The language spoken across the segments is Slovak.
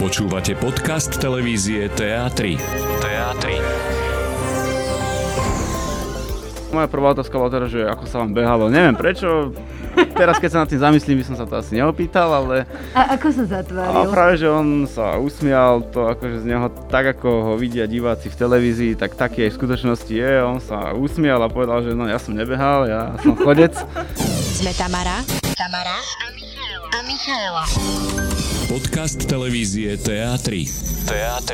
Počúvate podcast televízie TA3. TA3. Moja prvá otázka bola teda, že ako sa vám behalo. Neviem prečo, teraz keď sa nad tým zamyslím, by som sa to asi neopýtal, ale... A ako sa A zatváril? práve, že on sa usmial, to akože z neho tak, ako ho vidia diváci v televízii, tak taký aj v skutočnosti je. On sa usmial a povedal, že no ja som nebehal, ja som chodec. Sme Tamara, Tamara a Michaela. Podcast televízie TA3. TA3.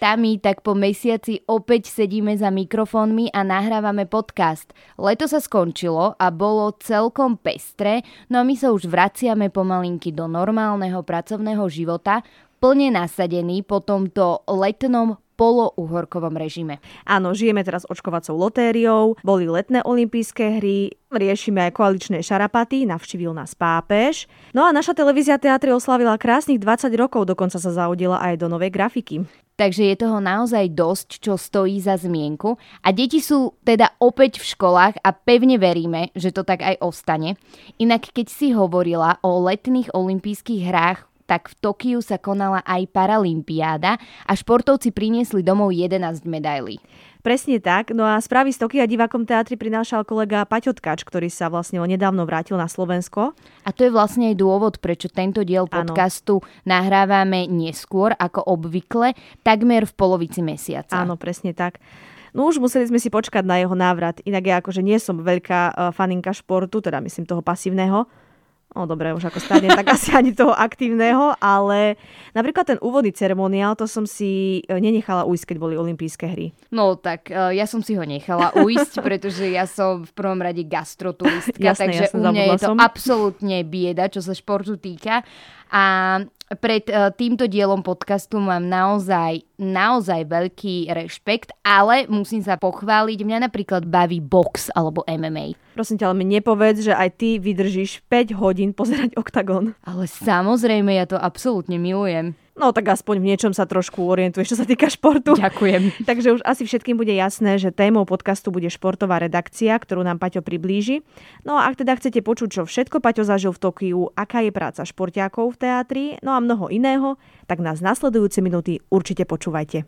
Tami, tak po mesiaci opäť sedíme za mikrofónmi a nahrávame podcast. Leto sa skončilo a bolo celkom pestré, no a my sa už vraciame pomalinky do normálneho pracovného života, plne nasadený po tomto letnom polouhorkovom režime. Áno, žijeme teraz očkovacou lotériou, boli letné olympijské hry, riešime aj koaličné šarapaty, navštívil nás pápež. No a naša televízia teatry oslavila krásnych 20 rokov, dokonca sa zaudila aj do novej grafiky. Takže je toho naozaj dosť, čo stojí za zmienku. A deti sú teda opäť v školách a pevne veríme, že to tak aj ostane. Inak keď si hovorila o letných olympijských hrách, tak v Tokiu sa konala aj Paralympiáda a športovci priniesli domov 11 medailí. Presne tak, no a správy z Tokia divákom teatry prinášal kolega Paťo Tkač, ktorý sa vlastne nedávno vrátil na Slovensko. A to je vlastne aj dôvod, prečo tento diel podcastu nahrávame neskôr ako obvykle, takmer v polovici mesiaca. Áno, presne tak. No už museli sme si počkať na jeho návrat. Inak ja akože nie som veľká uh, faninka športu, teda myslím toho pasívneho. No dobre, už ako starnem, tak asi ani toho aktívneho, ale napríklad ten úvodný ceremoniál, to som si e, nenechala ujsť, keď boli olympijské hry. No tak e, ja som si ho nechala uísť, pretože ja som v prvom rade gastroturistka, Jasné, takže jasné, u mňa je to som. absolútne bieda, čo sa športu týka. A pred e, týmto dielom podcastu mám naozaj, naozaj veľký rešpekt, ale musím sa pochváliť, mňa napríklad baví box alebo MMA. Prosím ťa, ale mi nepovedz, že aj ty vydržíš 5 hodín pozerať OKTAGON. Ale samozrejme, ja to absolútne milujem. No tak aspoň v niečom sa trošku orientuješ, čo sa týka športu. Ďakujem. Takže už asi všetkým bude jasné, že témou podcastu bude športová redakcia, ktorú nám Paťo priblíži. No a ak teda chcete počuť, čo všetko Paťo zažil v Tokiu, aká je práca športiakov v teatri, no a mnoho iného, tak nás nasledujúce minúty určite počúvajte.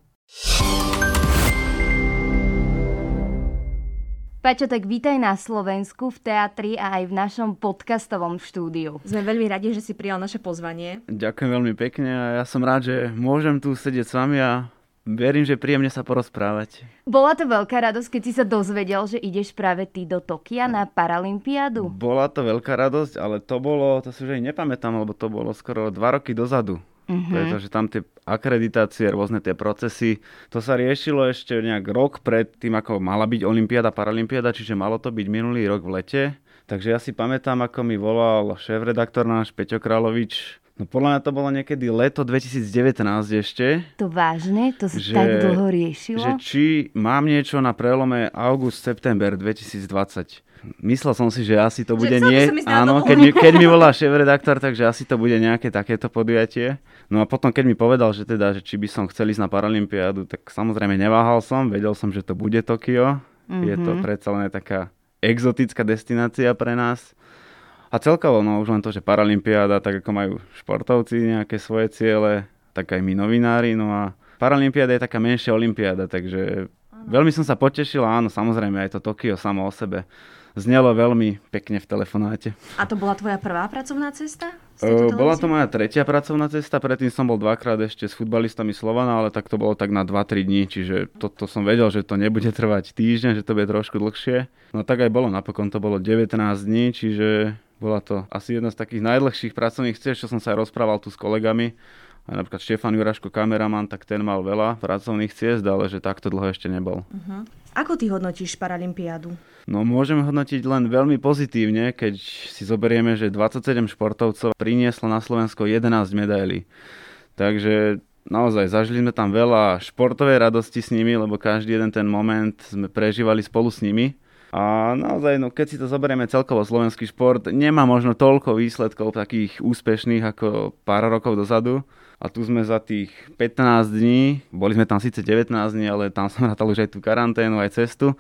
Paťo, tak vítaj na Slovensku v teatri a aj v našom podcastovom štúdiu. Sme veľmi radi, že si prijal naše pozvanie. Ďakujem veľmi pekne a ja som rád, že môžem tu sedieť s vami a verím, že príjemne sa porozprávať. Bola to veľká radosť, keď si sa dozvedel, že ideš práve ty do Tokia na Paralympiádu? Bola to veľká radosť, ale to bolo, to si už aj nepamätám, lebo to bolo skoro dva roky dozadu. Mhm. Pretože tam tie akreditácie, rôzne tie procesy, to sa riešilo ešte nejak rok pred tým, ako mala byť Olympiáda, Paralympiáda, čiže malo to byť minulý rok v lete. Takže ja si pamätám, ako mi volal šéf-redaktor náš Peťo Královič. No podľa mňa to bolo niekedy leto 2019 ešte. To vážne? To sa Že- tak dlho riešilo? že či mám niečo na prelome august-september 2020. Myslel som si, že asi to bude chcel by nie... Áno, keď mi, keď mi volá šéf-redaktor, takže asi to bude nejaké takéto podujatie. No a potom, keď mi povedal, že teda, že či by som chcel ísť na Paralympiádu, tak samozrejme neváhal som, vedel som, že to bude Tokio. Je to Mhm. predsa len taká exotická destinácia pre nás. A celkovo, no už len to, že Paralympiáda, tak ako majú športovci nejaké svoje ciele, tak aj my novinári, no a Paralympiáda je taká menšia olympiáda, takže veľmi som sa potešil, a áno, samozrejme aj to Tokio samo o sebe znelo veľmi pekne v telefonáte. A to bola tvoja prvá pracovná cesta? Uh, bola to moja tretia pracovná cesta, predtým som bol dvakrát ešte s futbalistami Slovana, ale tak to bolo tak na 2-3 dní, čiže toto som vedel, že to nebude trvať týždeň, že to bude trošku dlhšie. No tak aj bolo, napokon to bolo 19 dní, čiže bola to asi jedna z takých najdlhších pracovných ciest, čo som sa aj rozprával tu s kolegami. A napríklad Štefan Juraško, kameraman, tak ten mal veľa pracovných ciest, ale že takto dlho ešte nebol. Ako ty hodnotíš Paralympiádu? No môžeme hodnotiť len veľmi pozitívne, keď si zoberieme, že 27 športovcov prinieslo na Slovensko 11 medailí. Takže naozaj zažili sme tam veľa športovej radosti s nimi, lebo každý jeden ten moment sme prežívali spolu s nimi. A naozaj, no keď si to zoberieme celkovo slovenský šport, nemá možno toľko výsledkov takých úspešných ako pár rokov dozadu. A tu sme za tých 15 dní, boli sme tam síce 19 dní, ale tam som rátal už aj tú karanténu, aj cestu.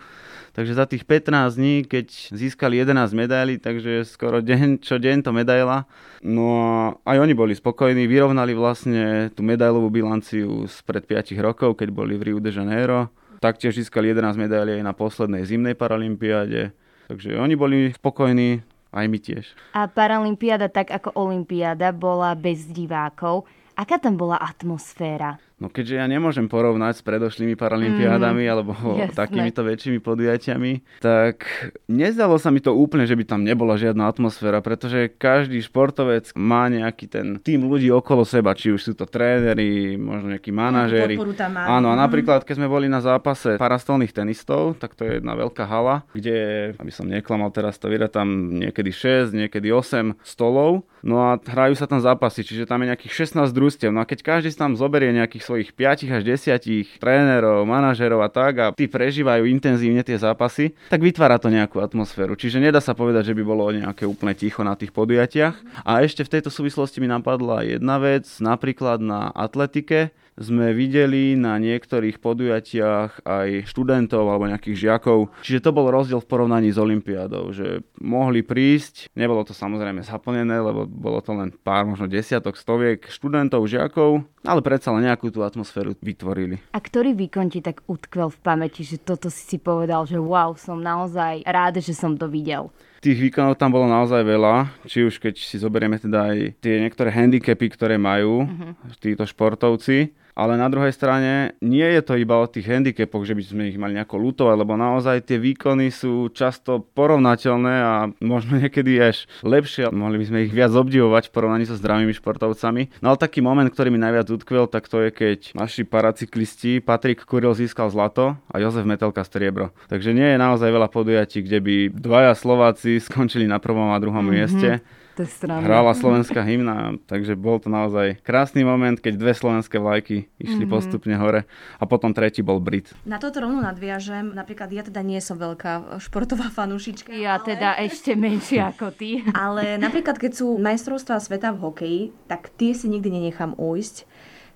Takže za tých 15 dní, keď získali 11 medailí, takže skoro deň čo deň to medaila. No a aj oni boli spokojní, vyrovnali vlastne tú medailovú bilanciu spred 5 rokov, keď boli v Rio de Janeiro. Taktiež získali 11 medailí aj na poslednej zimnej paralympiáde. Takže oni boli spokojní, aj my tiež. A Paralympiáda, tak ako Olympiáda, bola bez divákov. Aká tam bola atmosféra? No keďže ja nemôžem porovnať s predošlými paralympiádami mm, alebo jasné. takýmito väčšími podujatiami, tak nezdalo sa mi to úplne, že by tam nebola žiadna atmosféra, pretože každý športovec má nejaký ten tým ľudí okolo seba, či už sú to tréneri, možno nejakí manažéri. Áno, a mhm. napríklad keď sme boli na zápase parastolných tenistov, tak to je jedna veľká hala, kde, aby som neklamal teraz to vyra tam niekedy 6, niekedy 8 stolov, no a hrajú sa tam zápasy, čiže tam je nejakých 16 družstiev. No a keď každý tam zoberie nejakých svojich 5 až 10 trénerov, manažerov a tak a tí prežívajú intenzívne tie zápasy, tak vytvára to nejakú atmosféru. Čiže nedá sa povedať, že by bolo nejaké úplne ticho na tých podujatiach. A ešte v tejto súvislosti mi napadla jedna vec, napríklad na atletike sme videli na niektorých podujatiach aj študentov alebo nejakých žiakov. Čiže to bol rozdiel v porovnaní s Olympiádou, že mohli prísť, nebolo to samozrejme zaplnené, lebo bolo to len pár, možno desiatok, stoviek študentov, žiakov, ale predsa len nejakú tú atmosféru vytvorili. A ktorý výkon ti tak utkvel v pamäti, že toto si si povedal, že wow, som naozaj rád, že som to videl? Tých výkonov tam bolo naozaj veľa, či už keď si zoberieme teda aj tie niektoré handicapy, ktoré majú uh-huh. títo športovci, ale na druhej strane nie je to iba o tých handicapoch, že by sme ich mali nejako lutovať, lebo naozaj tie výkony sú často porovnateľné a možno niekedy až lepšie. Mohli by sme ich viac obdivovať v porovnaní so zdravými športovcami. No ale taký moment, ktorý mi najviac utkvel, tak to je, keď naši paracyklisti Patrik Kuril získal zlato a Jozef Metelka striebro. Takže nie je naozaj veľa podujatí, kde by dvaja Slováci skončili na prvom a druhom mm-hmm. mieste to je Hrála slovenská hymna, takže bol to naozaj krásny moment, keď dve slovenské vlajky išli mm-hmm. postupne hore a potom tretí bol Brit. Na toto rovno nadviažem, napríklad ja teda nie som veľká športová fanúšička. Ja ale... teda ešte menšie ako ty. Ale napríklad keď sú majstrovstvá sveta v hokeji, tak tie si nikdy nenechám ujsť,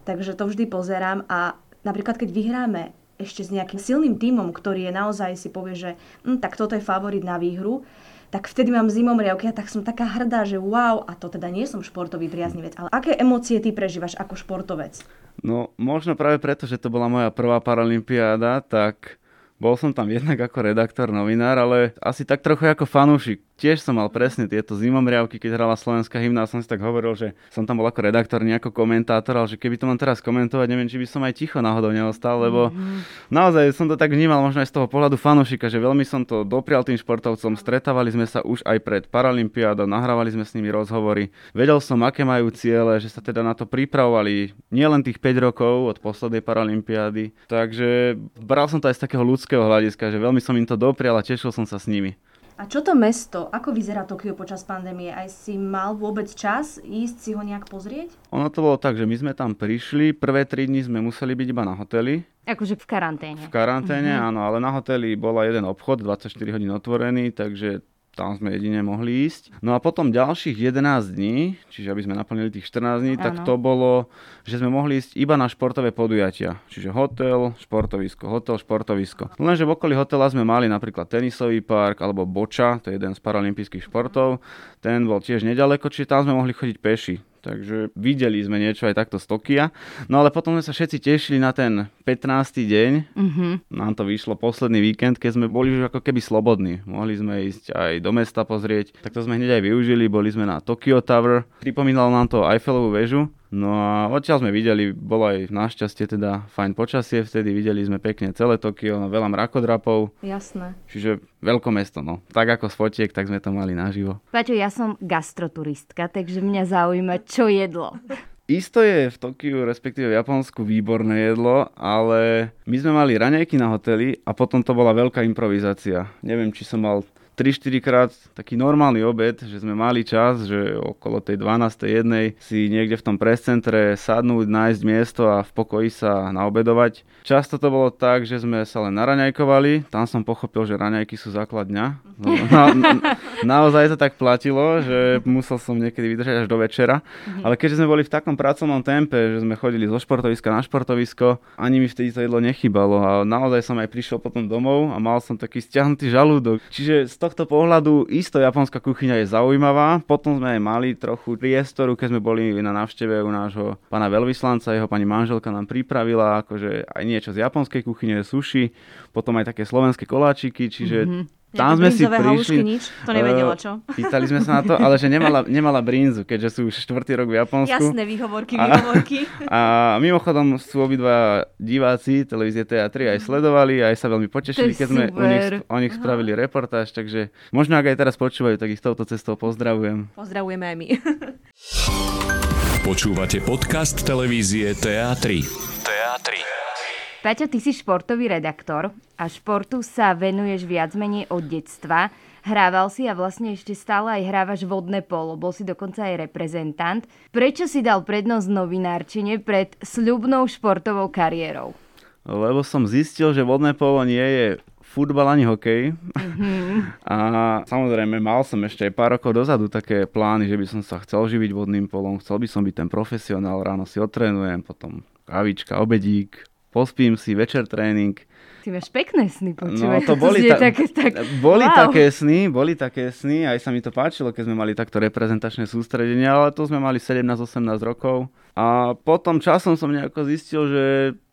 takže to vždy pozerám a napríklad keď vyhráme ešte s nejakým silným tímom, ktorý je naozaj si povie, že hm, tak toto je favorit na výhru, tak vtedy mám zimomriavky a tak som taká hrdá, že wow, a to teda nie som športový priaznivec, ale aké emócie ty prežívaš ako športovec? No možno práve preto, že to bola moja prvá paralympiáda, tak bol som tam jednak ako redaktor, novinár, ale asi tak trochu ako fanúšik tiež som mal presne tieto zimomriavky, keď hrala slovenská hymna a som si tak hovoril, že som tam bol ako redaktor, nejako komentátor, ale že keby to mám teraz komentovať, neviem, či by som aj ticho náhodou neostal, lebo mm-hmm. naozaj som to tak vnímal možno aj z toho pohľadu fanúšika, že veľmi som to doprial tým športovcom, stretávali sme sa už aj pred Paralympiádou, nahrávali sme s nimi rozhovory, vedel som, aké majú ciele, že sa teda na to pripravovali nielen tých 5 rokov od poslednej Paralympiády, takže bral som to aj z takého ľudského hľadiska, že veľmi som im to doprial a tešil som sa s nimi. A čo to mesto? Ako vyzerá Tokio počas pandémie? Aj si mal vôbec čas ísť si ho nejak pozrieť? Ono to bolo tak, že my sme tam prišli, prvé tri dni sme museli byť iba na hoteli. Akože v karanténe. V karanténe, mm-hmm. áno, ale na hoteli bola jeden obchod, 24 hodín otvorený, takže tam sme jedine mohli ísť. No a potom ďalších 11 dní, čiže aby sme naplnili tých 14 dní, ano. tak to bolo, že sme mohli ísť iba na športové podujatia. Čiže hotel, športovisko, hotel, športovisko. Lenže v okolí hotela sme mali napríklad tenisový park alebo boča, to je jeden z paralympijských športov. Ten bol tiež nedaleko, čiže tam sme mohli chodiť peši. Takže videli sme niečo aj takto z Tokia. No ale potom sme sa všetci tešili na ten 15. deň. Mm-hmm. Nám to vyšlo posledný víkend, keď sme boli už ako keby slobodní. Mohli sme ísť aj do mesta pozrieť. Tak to sme hneď aj využili. Boli sme na Tokyo Tower. Pripomínalo nám to Eiffelovú väžu. No a odtiaľ sme videli, bolo aj našťastie teda fajn počasie, vtedy videli sme pekne celé Tokio, no veľa mrakodrapov. Jasné. Čiže veľké mesto, no. Tak ako z fotiek, tak sme to mali naživo. Paťo, ja som gastroturistka, takže mňa zaujíma, čo jedlo. Isto je v Tokiu, respektíve v Japonsku, výborné jedlo, ale my sme mali raňajky na hoteli a potom to bola veľká improvizácia. Neviem, či som mal 3-4 krát taký normálny obed, že sme mali čas, že okolo tej 12. jednej si niekde v tom prescentre sadnúť, nájsť miesto a v pokoji sa naobedovať. Často to bolo tak, že sme sa len naraňajkovali, tam som pochopil, že raňajky sú základ dňa. No, na, na, naozaj to tak platilo, že musel som niekedy vydržať až do večera. Ale keďže sme boli v takom pracovnom tempe, že sme chodili zo športoviska na športovisko, ani mi vtedy to jedlo nechybalo a naozaj som aj prišiel potom domov a mal som taký stiahnutý žalúdok. Čiže tohto pohľadu isto japonská kuchyňa je zaujímavá. Potom sme aj mali trochu priestoru, keď sme boli na návšteve u nášho pána veľvyslanca, jeho pani manželka nám pripravila akože aj niečo z japonskej kuchyne, sushi, potom aj také slovenské koláčiky, čiže mm-hmm tam sme si prišli... nič, to nevedela, čo? Uh, pýtali sme sa na to, ale že nemala, nemala brinzu, keďže sú už štvrtý rok v Japonsku. Jasné, výhovorky, výhovorky. A, a mimochodom sú obidva diváci televízie TA3 aj sledovali, aj sa veľmi potešili, keď sme o nich, o nich spravili reportáž, takže možno ak aj teraz počúvajú, tak ich touto cestou pozdravujem. Pozdravujeme aj my. Počúvate podcast televízie TA3. TA3. Paťo, ty si športový redaktor a športu sa venuješ viac menej od detstva. Hrával si a vlastne ešte stále aj hrávaš vodné polo, bol si dokonca aj reprezentant. Prečo si dal prednosť novinárčine pred sľubnou športovou kariérou? Lebo som zistil, že vodné polo nie je futbal ani hokej. Mm-hmm. A samozrejme, mal som ešte aj pár rokov dozadu také plány, že by som sa chcel živiť vodným polom, chcel by som byť ten profesionál, ráno si otrénujem, potom kavička, obedík, pospím si, večer tréning. Ty máš pekné sny, počúvaj. No to boli, ta- také, tak... boli wow. také sny, boli také sny, aj sa mi to páčilo, keď sme mali takto reprezentačné sústredenie, ale to sme mali 17-18 rokov. A potom časom som nejako zistil, že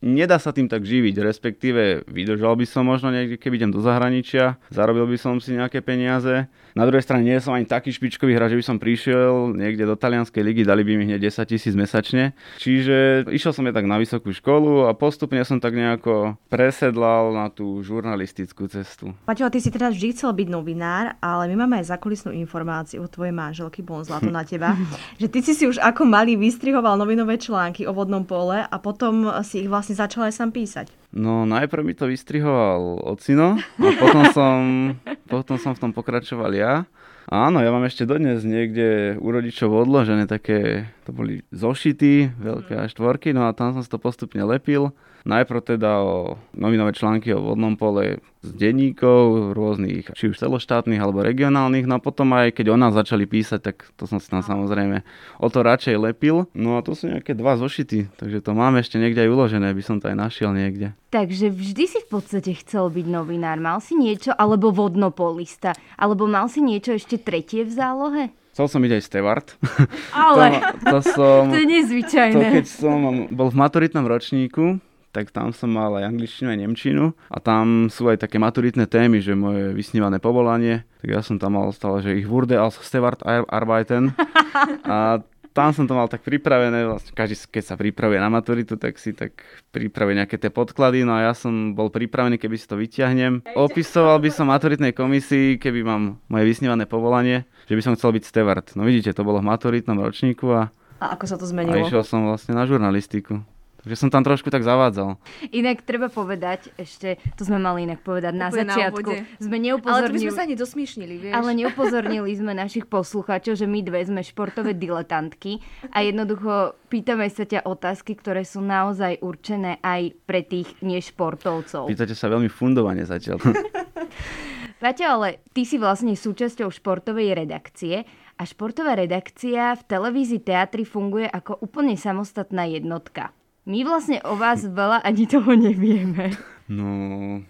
nedá sa tým tak živiť, respektíve vydržal by som možno niekde, keď idem do zahraničia, zarobil by som si nejaké peniaze. Na druhej strane nie som ani taký špičkový hráč, že by som prišiel niekde do talianskej ligy, dali by mi hneď 10 tisíc mesačne. Čiže išiel som ja tak na vysokú školu a postupne som tak nejako presedlal na tú žurnalistickú cestu. Paťo, ty si teda vždy chcel byť novinár, ale my máme aj zakulisnú informáciu od tvojej manželky, bon zlato na teba, že ty si si už ako malý vystrihoval novinové články o vodnom pole a potom si ich vlastne začal aj sám písať. No najprv mi to vystrihoval ocino a potom som, potom som v tom pokračoval ja. Áno, ja mám ešte dodnes niekde u rodičov odložené také, to boli zošity, veľké až štvorky, no a tam som si to postupne lepil. Najprv teda o novinové články o vodnom pole z denníkov, rôznych, či už celoštátnych alebo regionálnych, no a potom aj keď o nás začali písať, tak to som si tam samozrejme o to radšej lepil. No a tu sú nejaké dva zošity, takže to máme ešte niekde aj uložené, by som to aj našiel niekde. Takže vždy si v podstate chcel byť novinár. Mal si niečo, alebo vodnopolista, alebo mal si niečo ešte tretie v zálohe? Chcel som byť aj steward. Ale to, to, som, to je nezvyčajné. To keď som bol v maturitnom ročníku, tak tam som mal aj angličtinu, aj nemčinu a tam sú aj také maturitné témy, že moje vysnívané povolanie, tak ja som tam mal stále, že ich wurde als Steward Arbeiten a tam som to mal tak pripravené, vlastne každý, keď sa pripravuje na maturitu, tak si tak pripravuje nejaké tie podklady, no a ja som bol pripravený, keby si to vyťahnem. Opisoval by som maturitnej komisii, keby mám moje vysnívané povolanie, že by som chcel byť steward. No vidíte, to bolo v maturitnom ročníku a a ako sa to zmenilo? A išiel som vlastne na žurnalistiku. Takže som tam trošku tak zavádzal. Inak treba povedať, ešte, to sme mali inak povedať Úplne na začiatku. Na sme neupozornili, ale to by sme sa ani dosmišnili, vieš. Ale neupozornili sme našich poslucháčov, že my dve sme športové diletantky a jednoducho pýtame sa ťa otázky, ktoré sú naozaj určené aj pre tých nešportovcov. Pýtate sa veľmi fundovane zatiaľ. Paťo, ale ty si vlastne súčasťou športovej redakcie a športová redakcia v televízii teatri funguje ako úplne samostatná jednotka. My vlastne o vás veľa ani toho nevieme. No,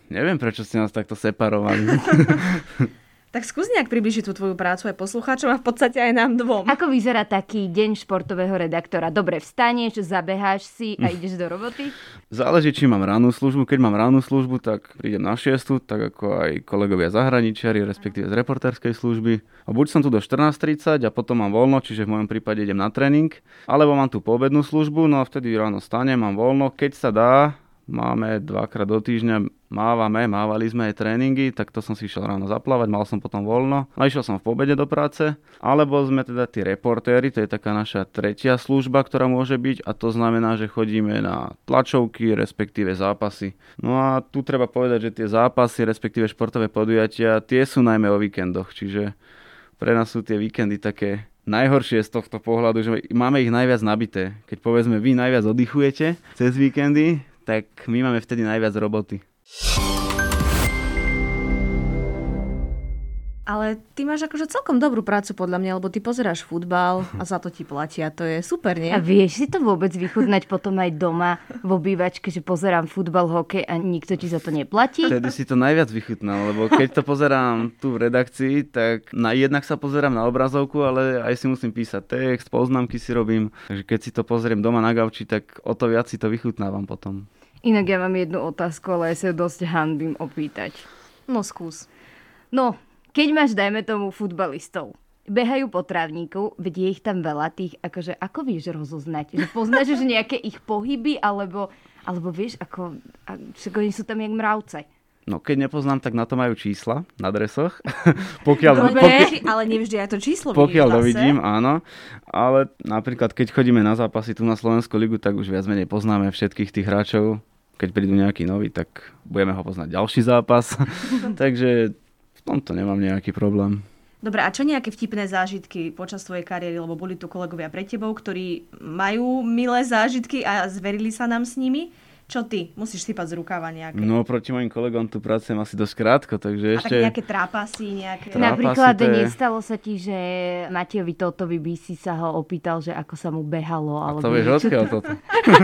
neviem, prečo ste nás takto separovali. Tak skús nejak približiť tú tvoju prácu aj poslucháčom a v podstate aj nám dvom. Ako vyzerá taký deň športového redaktora? Dobre, vstaneš, zabeháš si a ideš do roboty? Záleží, či mám rannú službu. Keď mám rannú službu, tak prídem na šiestu, tak ako aj kolegovia zahraničiari, respektíve z reportérskej služby. A buď som tu do 14.30 a potom mám voľno, čiže v mojom prípade idem na tréning, alebo mám tu poobednú službu, no a vtedy ráno stanem, mám voľno. Keď sa dá, máme dvakrát do týždňa, mávame, mávali sme aj tréningy, tak to som si išiel ráno zaplávať, mal som potom voľno. A išiel som v pobede do práce, alebo sme teda tí reportéri, to je taká naša tretia služba, ktorá môže byť a to znamená, že chodíme na tlačovky, respektíve zápasy. No a tu treba povedať, že tie zápasy, respektíve športové podujatia, tie sú najmä o víkendoch, čiže pre nás sú tie víkendy také najhoršie z tohto pohľadu, že máme ich najviac nabité. Keď povedzme vy najviac oddychujete cez víkendy, tak my máme vtedy najviac roboty. Ale ty máš akože celkom dobrú prácu podľa mňa, lebo ty pozeráš futbal a za to ti platia. To je super, nie? A vieš si to vôbec vychutnať potom aj doma v obývačke, že pozerám futbal, hokej a nikto ti za to neplatí? Vtedy si to najviac vychutnal, lebo keď to pozerám tu v redakcii, tak na jednak sa pozerám na obrazovku, ale aj si musím písať text, poznámky si robím. Takže keď si to pozriem doma na gauči, tak o to viac si to vychutnávam potom. Inak ja mám jednu otázku, ale ja sa dosť hanbím opýtať. No skús. No, keď máš, dajme tomu, futbalistov, behajú po trávniku, veď je ich tam veľa tých, akože ako vieš rozoznať? Že poznáš že nejaké ich pohyby, alebo, alebo vieš, ako, a, však oni sú tam jak mravce. No keď nepoznám, tak na to majú čísla na dresoch. pokiaľ, Ale, pokiaľ, ale nevždy aj to číslo pokiaľ to vidím, áno. Ale napríklad, keď chodíme na zápasy tu na Slovenskú ligu, tak už viac menej poznáme všetkých tých hráčov. Keď prídu nejaký nový, tak budeme ho poznať ďalší zápas. Takže v tomto nemám nejaký problém. Dobre, a čo nejaké vtipné zážitky počas tvojej kariéry, lebo boli tu kolegovia pre tebou, ktorí majú milé zážitky a zverili sa nám s nimi? Čo ty? Musíš sypať z rukáva nejaké. No proti mojim kolegom tu pracujem asi dosť krátko, takže a ešte... tak nejaké trápasy, nejaké... Trá- Napríklad to je- nestalo sa ti, že Matejovi Totovi by si sa ho opýtal, že ako sa mu behalo. A Alebo to vieš odkiaľ toto?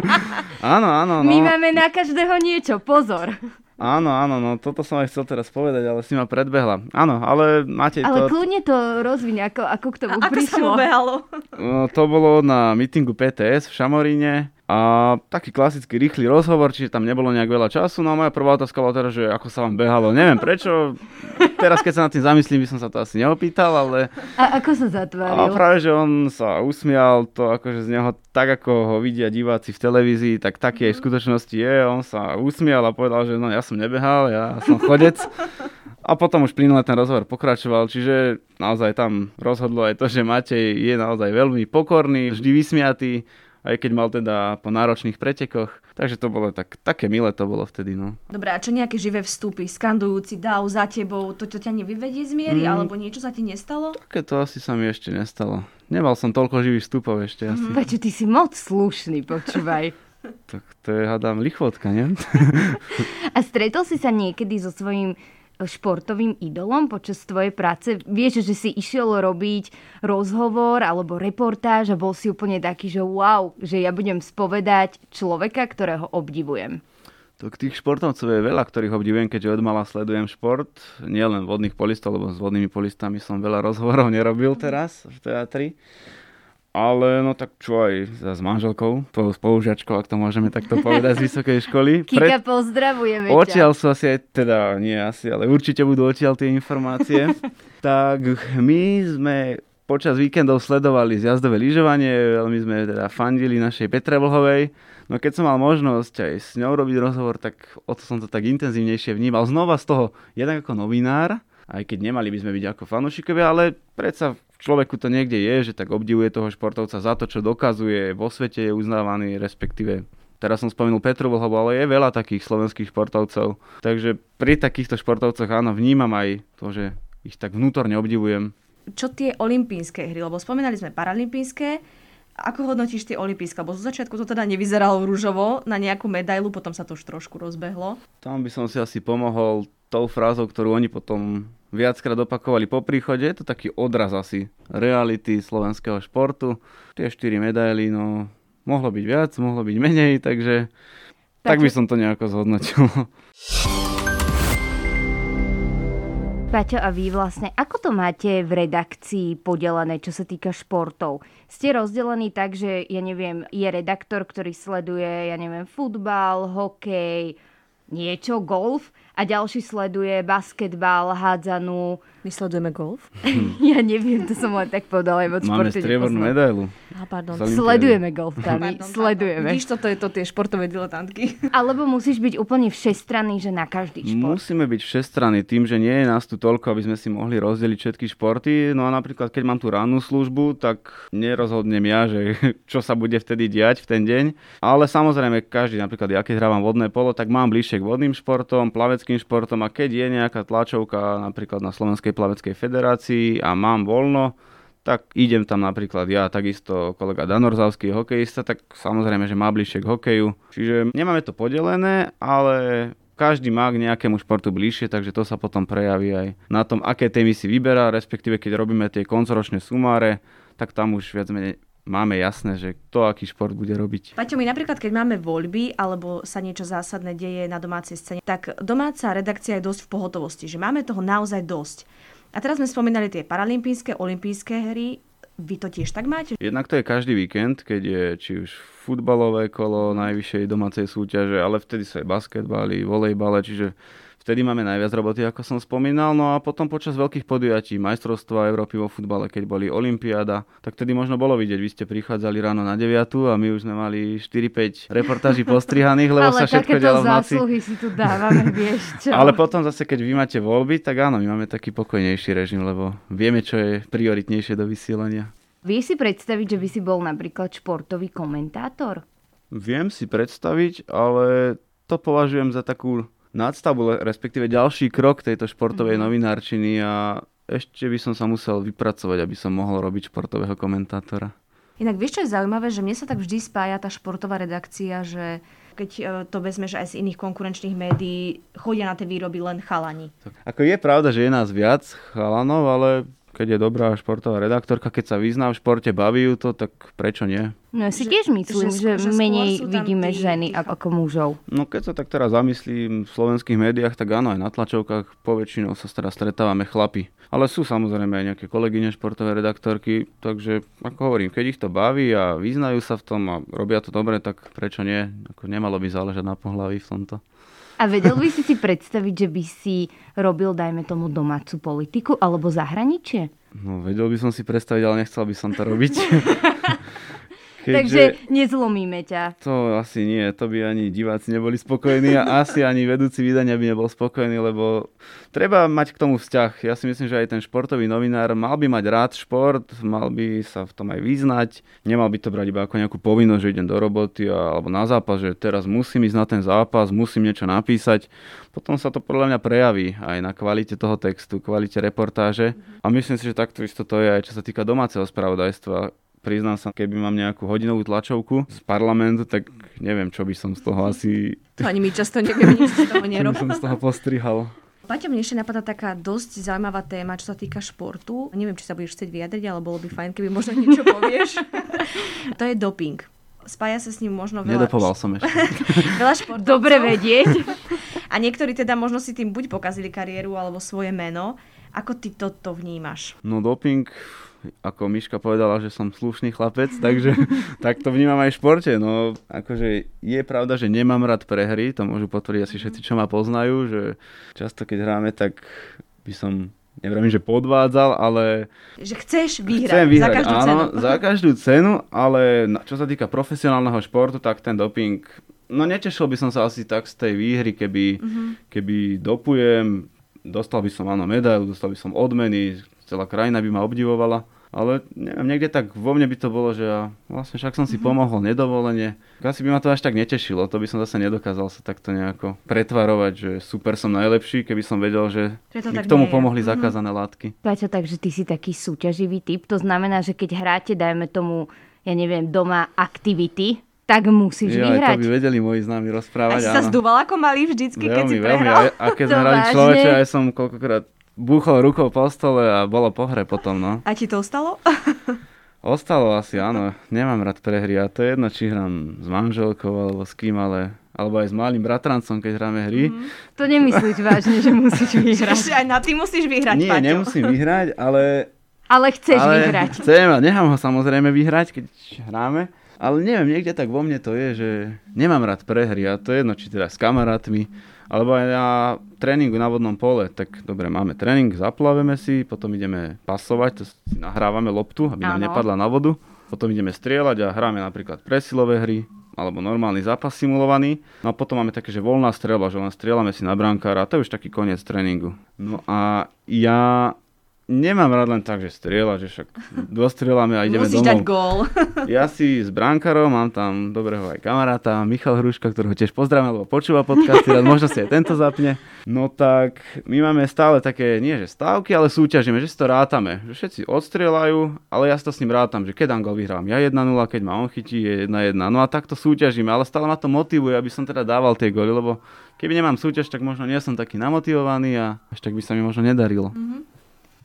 áno, áno, no. My máme na každého niečo, pozor. Áno, áno, no toto som aj chcel teraz povedať, ale si ma predbehla. Áno, ale máte Ale to... kľudne to rozviň, ako, ako k tomu A ako sa prišlo. mu behalo? No, to bolo na mítingu PTS v Šamoríne a taký klasický rýchly rozhovor, čiže tam nebolo nejak veľa času. No a moja prvá otázka bola teda, že ako sa vám behalo. Neviem prečo, teraz keď sa nad tým zamyslím, by som sa to asi neopýtal, ale A ako sa a zatváril? práve, že on sa usmial, to akože z neho tak, ako ho vidia diváci v televízii, tak taký aj v skutočnosti je. On sa usmial a povedal, že no ja som nebehal, ja som chodec. A potom už plynule ten rozhovor pokračoval, čiže naozaj tam rozhodlo aj to, že Matej je naozaj veľmi pokorný, vždy vysmiatý, aj keď mal teda po náročných pretekoch. Takže to bolo tak, také milé to bolo vtedy, no. Dobre, a čo nejaké živé vstupy, skandujúci dáv za tebou, to, to ťa nevyvedie z miery, Mm. alebo niečo sa ti nestalo? Také to asi sa mi ešte nestalo. Nemal som toľko živých vstupov ešte asi. Pačo, ty si moc slušný, počúvaj. Tak to je, hádam, lichvotka, nie? A stretol si sa niekedy so svojím športovým idolom počas tvojej práce? Vieš, že si išiel robiť rozhovor alebo reportáž a bol si úplne taký, že wow, že ja budem spovedať človeka, ktorého obdivujem. Tak tých športovcov je veľa, ktorých obdivujem, keďže od mala sledujem šport. Nielen vodných polistov, lebo s vodnými polistami som veľa rozhovorov nerobil teraz v teatri. Ale no tak čo aj za s manželkou, tvojou spolužiačkou, ak to môžeme takto povedať z vysokej školy. Kika, pozdravujeme. Odtiaľ sú asi aj, teda nie asi, ale určite budú odtiaľ tie informácie. tak my sme počas víkendov sledovali zjazdové lyžovanie, veľmi sme teda fandili našej Petre Vlhovej. No keď som mal možnosť aj s ňou robiť rozhovor, tak o to som to tak intenzívnejšie vnímal. Znova z toho, jednak ako novinár, aj keď nemali by sme byť ako fanúšikovia, ale predsa v človeku to niekde je, že tak obdivuje toho športovca za to, čo dokazuje, vo svete je uznávaný, respektíve Teraz som spomenul Petru Vlhovu, ale je veľa takých slovenských športovcov. Takže pri takýchto športovcoch áno, vnímam aj to, že ich tak vnútorne obdivujem. Čo tie olympijské hry? Lebo spomínali sme paralympijské. Ako hodnotíš tie olympijské? Lebo zo začiatku to teda nevyzeralo rúžovo na nejakú medailu, potom sa to už trošku rozbehlo. Tam by som si asi pomohol tou frázou, ktorú oni potom viackrát opakovali po príchode. Je to taký odraz asi reality slovenského športu. Tie štyri medaily, no mohlo byť viac, mohlo byť menej, takže tak by som to nejako zhodnotil. Paťo, a vy vlastne, ako to máte v redakcii podelené, čo sa týka športov? Ste rozdelení tak, že, ja neviem, je redaktor, ktorý sleduje, ja neviem, futbal, hokej, niečo, golf a ďalší sleduje basketbal, hádzanú. My sledujeme golf. ja neviem, to som len tak povedala, aj Máme striebornú medailu. Á, pardon. Sledujeme golf, Tami, sledujeme. Vidíš, toto je to tie športové diletantky. Alebo musíš byť úplne všestranný, že na každý šport. Musíme byť všestranní tým, že nie je nás tu toľko, aby sme si mohli rozdeliť všetky športy. No a napríklad, keď mám tú rannú službu, tak nerozhodnem ja, že čo sa bude vtedy diať v ten deň. Ale samozrejme, každý, napríklad ja keď hrávam vodné polo, tak mám bližšie k vodným športom, plaveckým športom a keď je nejaká tlačovka napríklad na Slovenskej plaveckej federácii a mám voľno, tak idem tam napríklad ja, takisto kolega Danorzavský hokejista, tak samozrejme, že má bližšie k hokeju. Čiže nemáme to podelené, ale každý má k nejakému športu bližšie, takže to sa potom prejaví aj na tom, aké témy si vyberá, respektíve keď robíme tie koncoročné sumáre, tak tam už viac menej máme jasné, že kto aký šport bude robiť. Paťo, my napríklad, keď máme voľby alebo sa niečo zásadné deje na domácej scéne, tak domáca redakcia je dosť v pohotovosti, že máme toho naozaj dosť. A teraz sme spomínali tie paralympijské, olympijské hry. Vy to tiež tak máte? Jednak to je každý víkend, keď je či už futbalové kolo najvyššej domácej súťaže, ale vtedy sú aj basketbaly, volejbale, čiže vtedy máme najviac roboty, ako som spomínal. No a potom počas veľkých podujatí, majstrovstva Európy vo futbale, keď boli Olympiáda, tak vtedy možno bolo vidieť, vy ste prichádzali ráno na 9 a my už sme mali 4-5 reportáží postrihaných, lebo Ale sa všetko dialo v noci. si tu dávame, vieš čo. Ale potom zase, keď vy máte voľby, tak áno, my máme taký pokojnejší režim, lebo vieme, čo je prioritnejšie do vysielania. Vieš si predstaviť, že by si bol napríklad športový komentátor? Viem si predstaviť, ale to považujem za takú nadstavbu, respektíve ďalší krok tejto športovej novinárčiny a ešte by som sa musel vypracovať, aby som mohol robiť športového komentátora. Inak vieš, čo je zaujímavé, že mne sa tak vždy spája tá športová redakcia, že keď e, to vezmeš aj z iných konkurenčných médií, chodia na tie výroby len chalani. Ako je pravda, že je nás viac chalanov, ale keď je dobrá športová redaktorka, keď sa vyzná v športe, baví ju to, tak prečo nie? No ja si Že- tiež myslím, že že, že menej vidíme tí- ženy tí ako, ako mužov. No keď sa tak teraz zamyslím v slovenských médiách, tak áno, aj na tlačovkách poväčšinou sa teraz stretávame chlapi. Ale sú samozrejme aj nejaké kolegyne športové redaktorky, takže ako hovorím, keď ich to baví a vyznajú sa v tom a robia to dobre, tak prečo nie? Ako nemalo by záležať na pohlaví v tomto. A vedel by si si predstaviť, že by si robil, dajme tomu, domácu politiku alebo zahraničie? No vedel by som si predstaviť, ale nechcel by som to robiť. Takže nezlomíme ťa. To asi nie, to by ani diváci neboli spokojní a asi ani vedúci vydania by nebol spokojný, lebo treba mať k tomu vzťah. Ja si myslím, že aj ten športový novinár mal by mať rád šport, mal by sa v tom aj vyznať, nemal by to brať iba ako nejakú povinnosť, že idem do roboty a, alebo na zápas, že teraz musím ísť na ten zápas, musím niečo napísať. Potom sa to podľa mňa prejaví aj na kvalite toho textu, kvalite reportáže. A myslím si, že takto isto to je aj čo sa týka domáceho spravodajstva priznám sa, keby mám nejakú hodinovú tlačovku z parlamentu, tak neviem, čo by som z toho asi... To ani my často nevieme, nič z toho Čo by nerob. som z toho postrihal. Paťo, mne ešte napadá taká dosť zaujímavá téma, čo sa týka športu. Neviem, či sa budeš chcieť vyjadriť, ale bolo by fajn, keby možno niečo povieš. to je doping. Spája sa s ním možno veľa, Nedopoval som ešte. veľa športovcov. Dobre vedieť. A niektorí teda možno si tým buď pokazili kariéru alebo svoje meno. Ako ty toto vnímaš? No doping, ako Miška povedala, že som slušný chlapec, takže tak to vnímam aj v športe. No akože je pravda, že nemám rád prehry, to môžu potvrdiť asi všetci, čo ma poznajú, že často keď hráme, tak by som neviem, že podvádzal, ale Že chceš vyhrať, chcem vyhrať, za každú áno, cenu. za každú cenu, ale čo sa týka profesionálneho športu, tak ten doping, no netešil by som sa asi tak z tej výhry, keby, Mhm. keby dopujem, dostal by som áno medailu, dostal by som odmeny, celá krajina by ma obdivovala. Ale neviem, niekde tak vo mne by to bolo, že ja vlastne však som Mhm. si pomohol nedovolenie. Asi by ma to až tak netešilo, to by som zase nedokázal sa takto nejako pretvarovať, že super som najlepší, keby som vedel, že Že to mi k tomu nie je. pomohli Mhm. zakázané látky. Paťo, takže ty si taký súťaživý typ. To znamená, že keď hráte, dajme tomu, ja neviem, doma aktivity, tak musíš Jo, vyhrať. to by vedeli moji známi A rozprávať. si sa zdúval ako malý vždycky, keď si Veľmi, veľmi. prehral. A, a keď sme hrali človeče, aj som koľkokrát búchol rukou po stole a bolo po hre potom, no. A ti to ostalo? Ostalo asi, áno. Nemám rád prehry a to je jedno, či hrám s manželkou alebo s kým, ale alebo aj s malým bratrancom, keď hráme hry. To nemyslíš vážne, že musíš vyhrať. Ešte aj na ty musíš vyhrať, Nie, Paťo. nemusím vyhrať, ale Ale chceš ale vyhrať. Chcem a nechám ho samozrejme vyhrať, keď hráme. Ale neviem, niekde tak vo mne to je, že nemám rád prehry a to je jedno, či teda s kamarátmi, alebo aj na tréningu na vodnom pole. Tak dobre, máme tréning, zaplaveme si, potom ideme pasovať, to si nahrávame loptu, aby nám nepadla na vodu. Potom ideme strieľať a hráme napríklad presilové hry, alebo normálny zápas simulovaný. No a potom máme také, že voľná strelba, že len strieľame si na brankára a to je už taký koniec tréningu. No a ja nemám rád len tak, že strieľa, že však dostrieľame a ideme Musíš domov. dať gól. Ja si s brankárom mám tam dobrého aj kamaráta, Michal Hruška, ktorého tiež pozdravím, lebo počúva podcasty, rád možno si aj tento zapne. No tak my máme stále také, nie že stávky, ale súťažíme, že si to rátame. Že všetci odstrieľajú, ale ja si to s ním rátam, že keď dám gol vyhrávam ja 1-0, keď ma on chytí je 1-1. No a takto súťažíme, ale stále ma to motivuje, aby som teda dával tie góly, lebo keby nemám súťaž, tak možno nie som taký namotivovaný a až tak by sa mi možno nedarilo.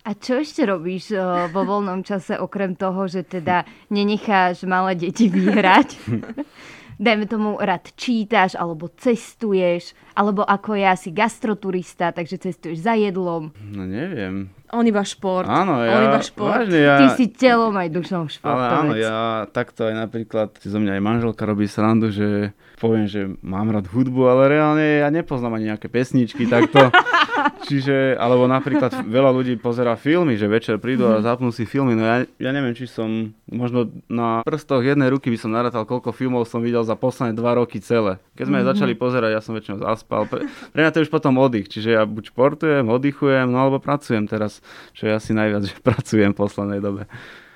A čo ešte robíš eh, vo voľnom čase, okrem toho, že teda nenecháš malé deti vyhrať? Dajme tomu, rád čítaš, alebo cestuješ, alebo ako ja si gastroturista, takže cestuješ za jedlom. No neviem. On iba šport. Áno, On ja, iba šport. vážne, ja, Ty si telom aj dušou Ale športovec. áno, ja takto aj napríklad, zo mňa aj manželka robí srandu, že poviem, že mám rád hudbu, ale reálne ja nepoznám ani nejaké pesničky takto. Čiže, alebo napríklad veľa ľudí pozera filmy, že večer prídu a zapnú si filmy. No ja, ja neviem, či som, možno na prstoch jednej ruky by som narátal, koľko filmov som videl za posledné dva roky celé. Keď sme mm-hmm. začali pozerať, ja som väčšinou zaspal. Pre, pre mňa to je už potom oddych, čiže ja buď športujem, oddychujem, no alebo pracujem teraz, čo je asi najviac, že pracujem v poslednej dobe.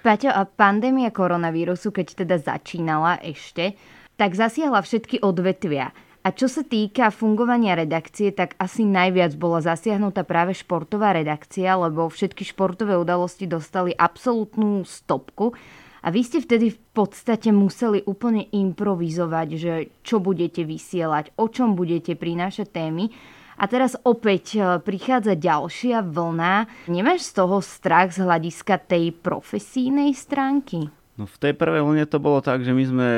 Paťo, a pandémia koronavírusu, keď teda začínala ešte, tak zasiahla všetky odvetvia. A čo sa týka fungovania redakcie, tak asi najviac bola zasiahnutá práve športová redakcia, lebo všetky športové udalosti dostali absolútnu stopku. A vy ste vtedy v podstate museli úplne improvizovať, že čo budete vysielať, o čom budete prinášať témy. A teraz opäť e, prichádza ďalšia vlna. Nemáš z toho strach z hľadiska tej profesijnej stránky? No v tej prvej vlne to bolo tak, že my sme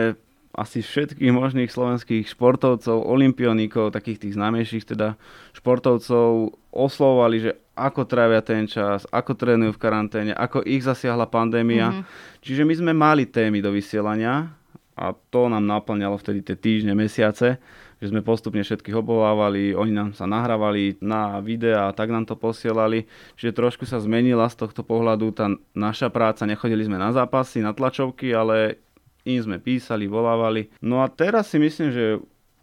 asi všetkých možných slovenských športovcov, olimpionikov, takých tých známejších teda športovcov oslovovali, že ako trávia ten čas, ako trénujú v karanténe, ako ich zasiahla pandémia. Mm-hmm. Čiže my sme mali témy do vysielania a to nám naplňalo vtedy tie týždne, mesiace, že sme postupne všetkých obvolávali, oni nám sa nahrávali na videá a tak nám to posielali. Čiže trošku sa zmenila z tohto pohľadu tá naša práca. Nechodili sme na zápasy, na tlačovky, ale im sme písali, volávali. No a teraz si myslím, že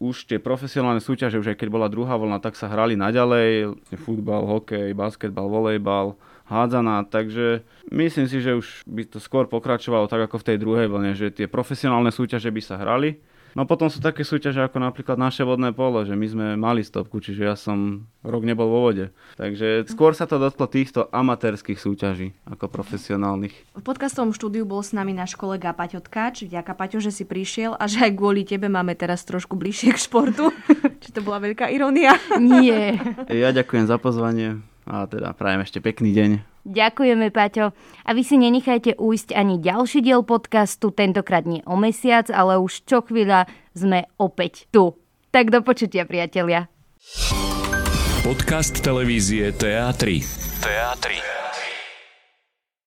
už tie profesionálne súťaže, už aj keď bola druhá vlna, tak sa hrali naďalej. Futbal, hokej, basketbal, volejbal, hádzaná, takže myslím si, že už by to skôr pokračovalo tak ako v tej druhej vlne, že tie profesionálne súťaže by sa hrali. No potom sú také súťaže ako napríklad naše vodné polo, že my sme mali stopku, čiže ja som rok nebol vo vode. Takže skôr sa to dotklo týchto amatérských súťaží ako profesionálnych. V podcastovom štúdiu bol s nami náš kolega Paťo Tkač. Ďaká Paťo, že si prišiel a že aj kvôli tebe máme teraz trošku bližšie k športu. Či to bola veľká irónia? Nie. Ja ďakujem za pozvanie a teda prajem ešte pekný deň. Ďakujeme, Paťo. A vy si nenechajte ujsť ani ďalší diel podcastu, tentokrát nie o mesiac, ale už čo chvíľa sme opäť tu. Tak do počutia, priatelia. Podcast televízie TA3. TA3.